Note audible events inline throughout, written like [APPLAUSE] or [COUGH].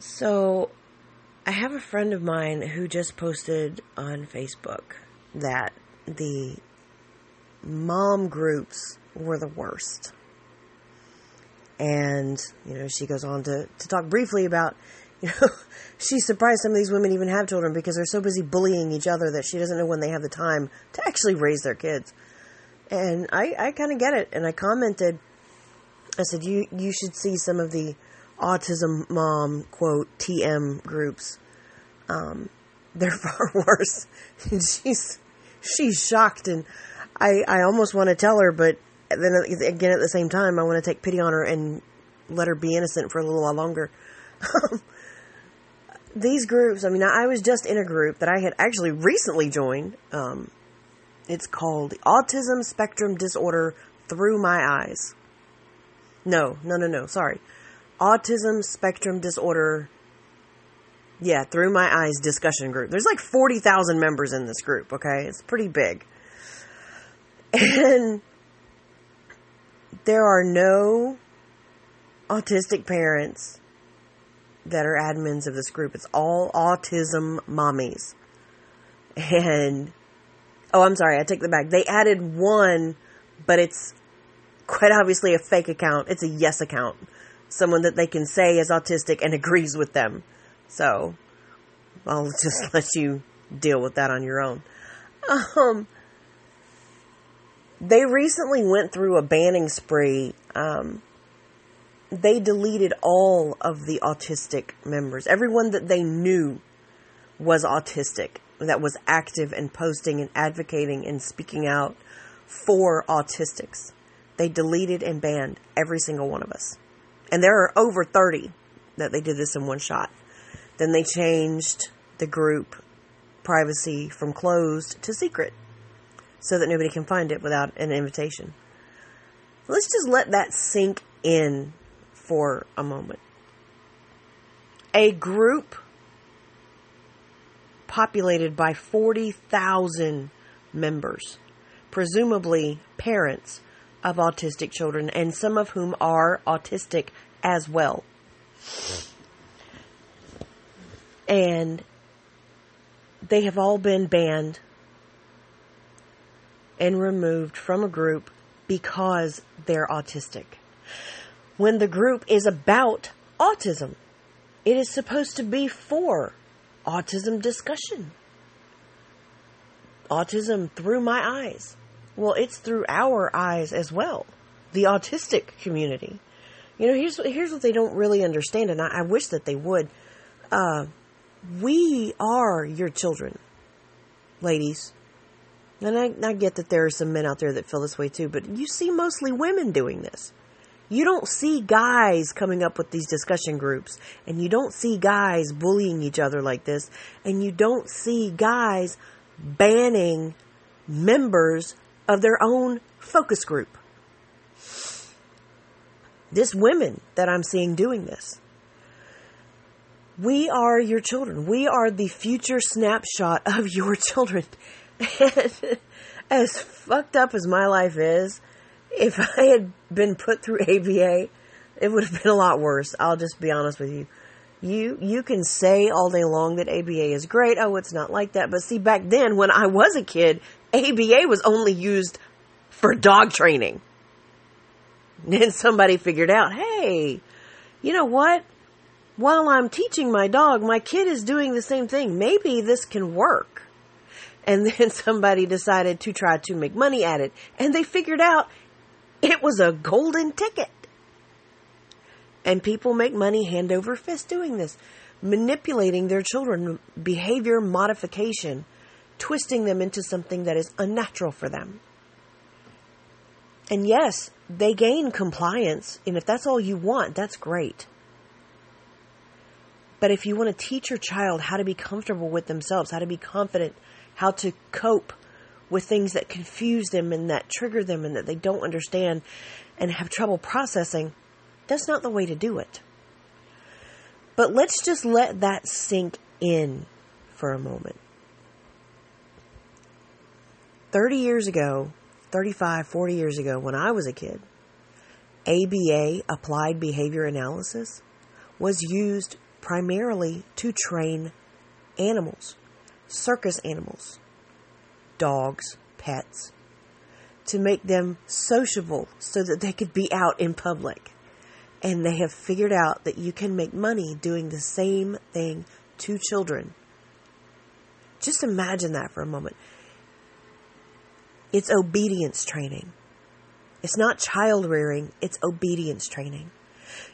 So, I have a friend of mine who just posted on Facebook that the mom groups were the worst. And, you know, she goes on to, to talk briefly about, you know, [LAUGHS] she's surprised some of these women even have children because they're so busy bullying each other that she doesn't know when they have the time to actually raise their kids. And I, I kind of get it. And I commented, I said, you, you should see some of the autism mom, quote, TM groups. Um, they're [LAUGHS] far worse. And she's, she's shocked and I, I almost want to tell her, but then again, at the same time, I want to take pity on her and let her be innocent for a little while longer. These groups, I mean, I was just in a group that I had actually recently joined. Um, it's called Autism Spectrum Disorder Through My Eyes. No, no, no, no, sorry. Autism Spectrum Disorder. Yeah, Through My Eyes discussion group. There's like 40,000 members in this group, okay? It's pretty big. [LAUGHS] And there are no autistic parents that are admins of this group. It's all autism mommies. And, oh, I'm sorry, I take that back. They added one, but it's quite obviously a fake account. It's a yes account. Someone that they can say is autistic and agrees with them. So, I'll [LAUGHS] just let you deal with that on your own. Um, they recently went through a banning spree. Um, they deleted all of the autistic members. Everyone that they knew was autistic, that was active and posting and advocating and speaking out for autistics. They deleted and banned every single one of us. And there are over 30 that they did this in one shot. Then they changed the group privacy from closed to secret so that nobody can find it without an invitation. Let's just let that sink in for a moment. A group populated by 40,000 members, presumably parents of autistic children, and some of whom are autistic as well. And they have all been banned and removed from a group because they're autistic. When the group is about autism, it is supposed to be for autism discussion. Autism through my eyes. Well, it's through our eyes as well. The autistic community. You know, here's here's what they don't really understand, and I, I wish that they would. Uh, we are your children, ladies. And I, I get that there are some men out there that feel this way too, but you see mostly women doing this. You don't see guys coming up with these discussion groups, and you don't see guys bullying each other like this, and you don't see guys banning members of their own focus group. This women that I'm seeing doing this. We are your children. We are the future snapshot of your [LAUGHS] children. as fucked up as my life is, if I had been put through [LAUGHS] ABA, it would have been a lot worse. I'll just be honest with you. You you can say all day long that ABA is great. Oh, it's not like that. But see, back then when I was a kid, ABA was only used for dog training. Then somebody figured out, hey, you know what? While I'm teaching my dog, my kid is doing the same thing. Maybe this can work. And then [LAUGHS] somebody decided to try to make money at it. And they figured out it was a golden ticket. And people make money hand over fist doing this, manipulating their children, behavior modification, twisting them into something that is unnatural for them. And yes, they gain compliance. And if that's all you want, that's great. But if you want to teach your child how to be comfortable with themselves, how to be confident, how to cope with things that confuse them and that trigger them and that they don't understand and have trouble processing, that's not the way to do it. But let's just let that sink in for a moment. 30 years ago, 35, 40 years ago, when I was a kid, ABA, Applied Behavior Analysis, was used primarily to train animals, circus animals, dogs, pets, to make them sociable so that they could be out in public. And they have figured out that you can make money doing the same thing to children. Just imagine that for a moment. It's obedience training. It's not child rearing, it's obedience training.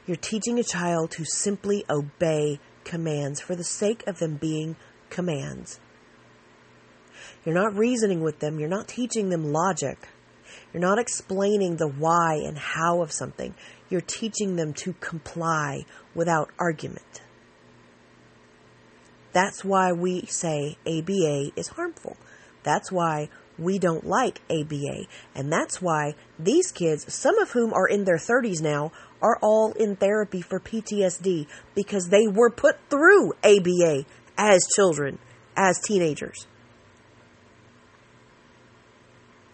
You're teaching a child to simply obey commands for the sake of them being commands. You're not reasoning with them, you're not teaching them logic. You're not explaining the why and how of something. You're teaching them to comply without argument. That's why we say ABA is harmful. That's why we don't like ABA. And that's why these kids, some of whom are in their 30s now, are all in therapy for PTSD because they were put through ABA as children, as teenagers.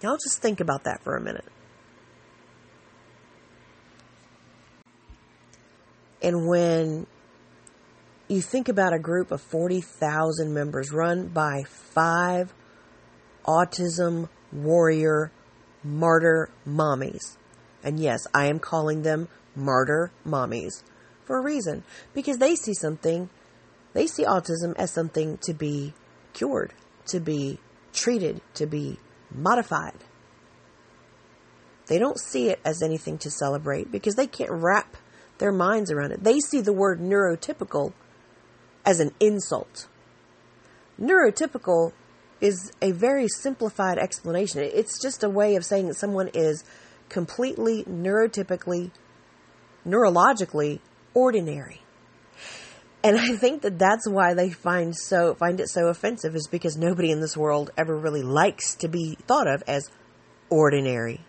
Y'all just think about that for a minute. And when you think about a group of 40,000 members run by five autism warrior martyr mommies, and yes, I am calling them martyr mommies for a reason because they see something, they see autism as something to be cured, to be treated, to be modified. They don't see it as anything to celebrate because they can't wrap their minds around it. They see the word neurotypical as an insult. Neurotypical is a very simplified explanation. It's just a way of saying that someone is completely neurotypically, neurologically ordinary. And I think that that's why they find so find it so offensive is because nobody in this world ever really likes to be thought of as ordinary.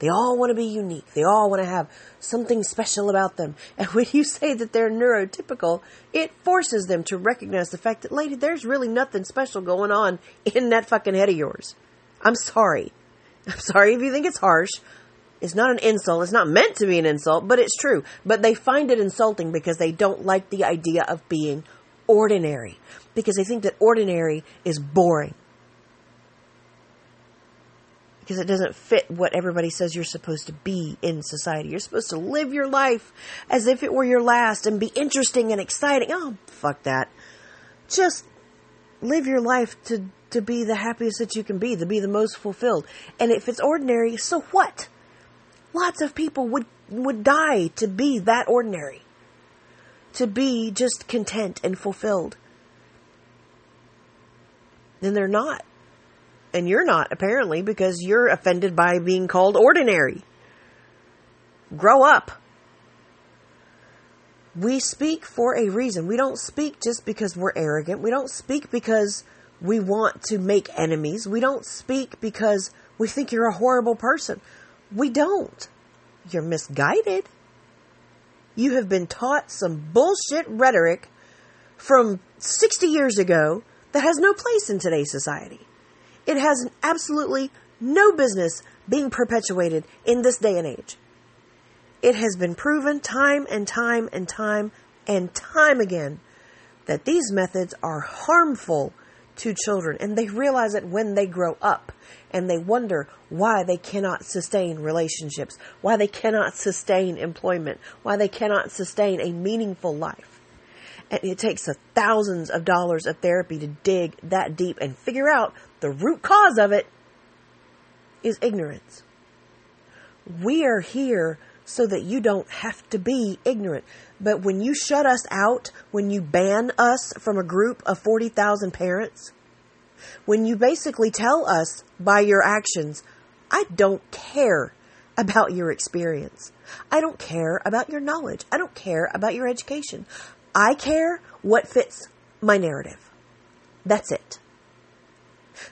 They all want to be unique. They all want to have something special about them. [LAUGHS] And when you say that they're neurotypical, it forces them to recognize the fact that, lady, there's really nothing special going on [LAUGHS] in that fucking head of yours. I'm sorry. [LAUGHS] I'm sorry if you think it's harsh. It's not an insult. It's not meant to be an insult, but it's true. But they find it insulting because they don't like the idea of being ordinary. Because they think that ordinary is boring. Because it doesn't fit what everybody says you're supposed to be in society. You're supposed to live your life as if it were your last and be interesting and exciting. Oh, fuck that. Just live your life to, to be the happiest that you can be, to be the most fulfilled. And if it's ordinary, so what? Lots of people would, would die to be that ordinary. To be just content and fulfilled. Then they're not. And you're not, apparently, because you're offended by being called ordinary. Grow up. We speak for a reason. We don't speak just because we're arrogant. We don't speak because we want to make enemies. We don't speak because we think you're a horrible person. We don't. You're misguided. You have been taught some bullshit rhetoric from 60 years ago that has no place in today's society. It has absolutely no business being perpetuated in this day and age. It has been proven time and time and time and time again that these methods are harmful to children and they realize it when they grow up and they wonder why they cannot sustain relationships, why they cannot sustain employment, why they cannot sustain a meaningful life. It takes thousands of dollars of therapy to dig that deep and figure out the root cause of it is ignorance. We are here so that you don't have to be ignorant. But when you shut us out, when you ban us from a group of 40,000 parents, when you basically tell us by your actions, I don't care about your experience. I don't care about your knowledge. I don't care about your education. I care what fits my narrative. That's it.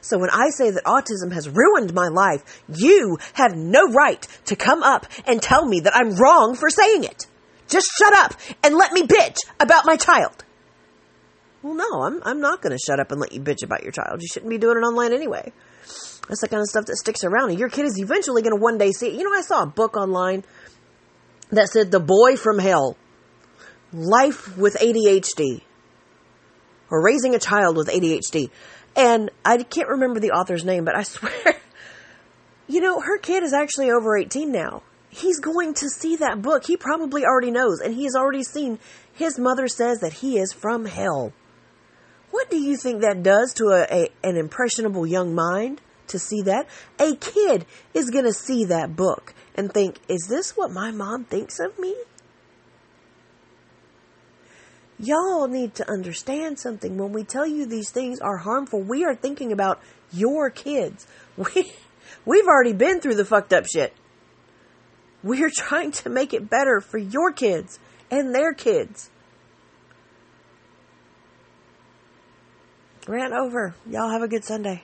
So when I say that autism has ruined my life, you have no right to come up and tell me that I'm wrong for saying it. Just shut up and let me bitch about my child. Well, no, I'm, I'm not going to shut up and let you bitch about your child. You shouldn't be doing it online anyway. That's the kind of stuff that sticks around. And your kid is eventually going to one day see it. You know, I saw a book online that said The Boy from Hell. Life with ADHD or raising a child with ADHD. And I can't remember the author's name, but I [LAUGHS] swear, you know, her kid is actually over 18 now. He's going to see that book. He probably already knows, and he has already seen his mother says that he is from hell. What do you think that does to a, a an impressionable young mind to see that? A kid is going to see that book and think, is this what my mom thinks of me? Y'all need to understand something. When we tell you these things are harmful, we are thinking about your kids. [LAUGHS] We, we've already been through the fucked up shit. We're trying to make it better for your kids and their kids. Rant over. Y'all have a good Sunday.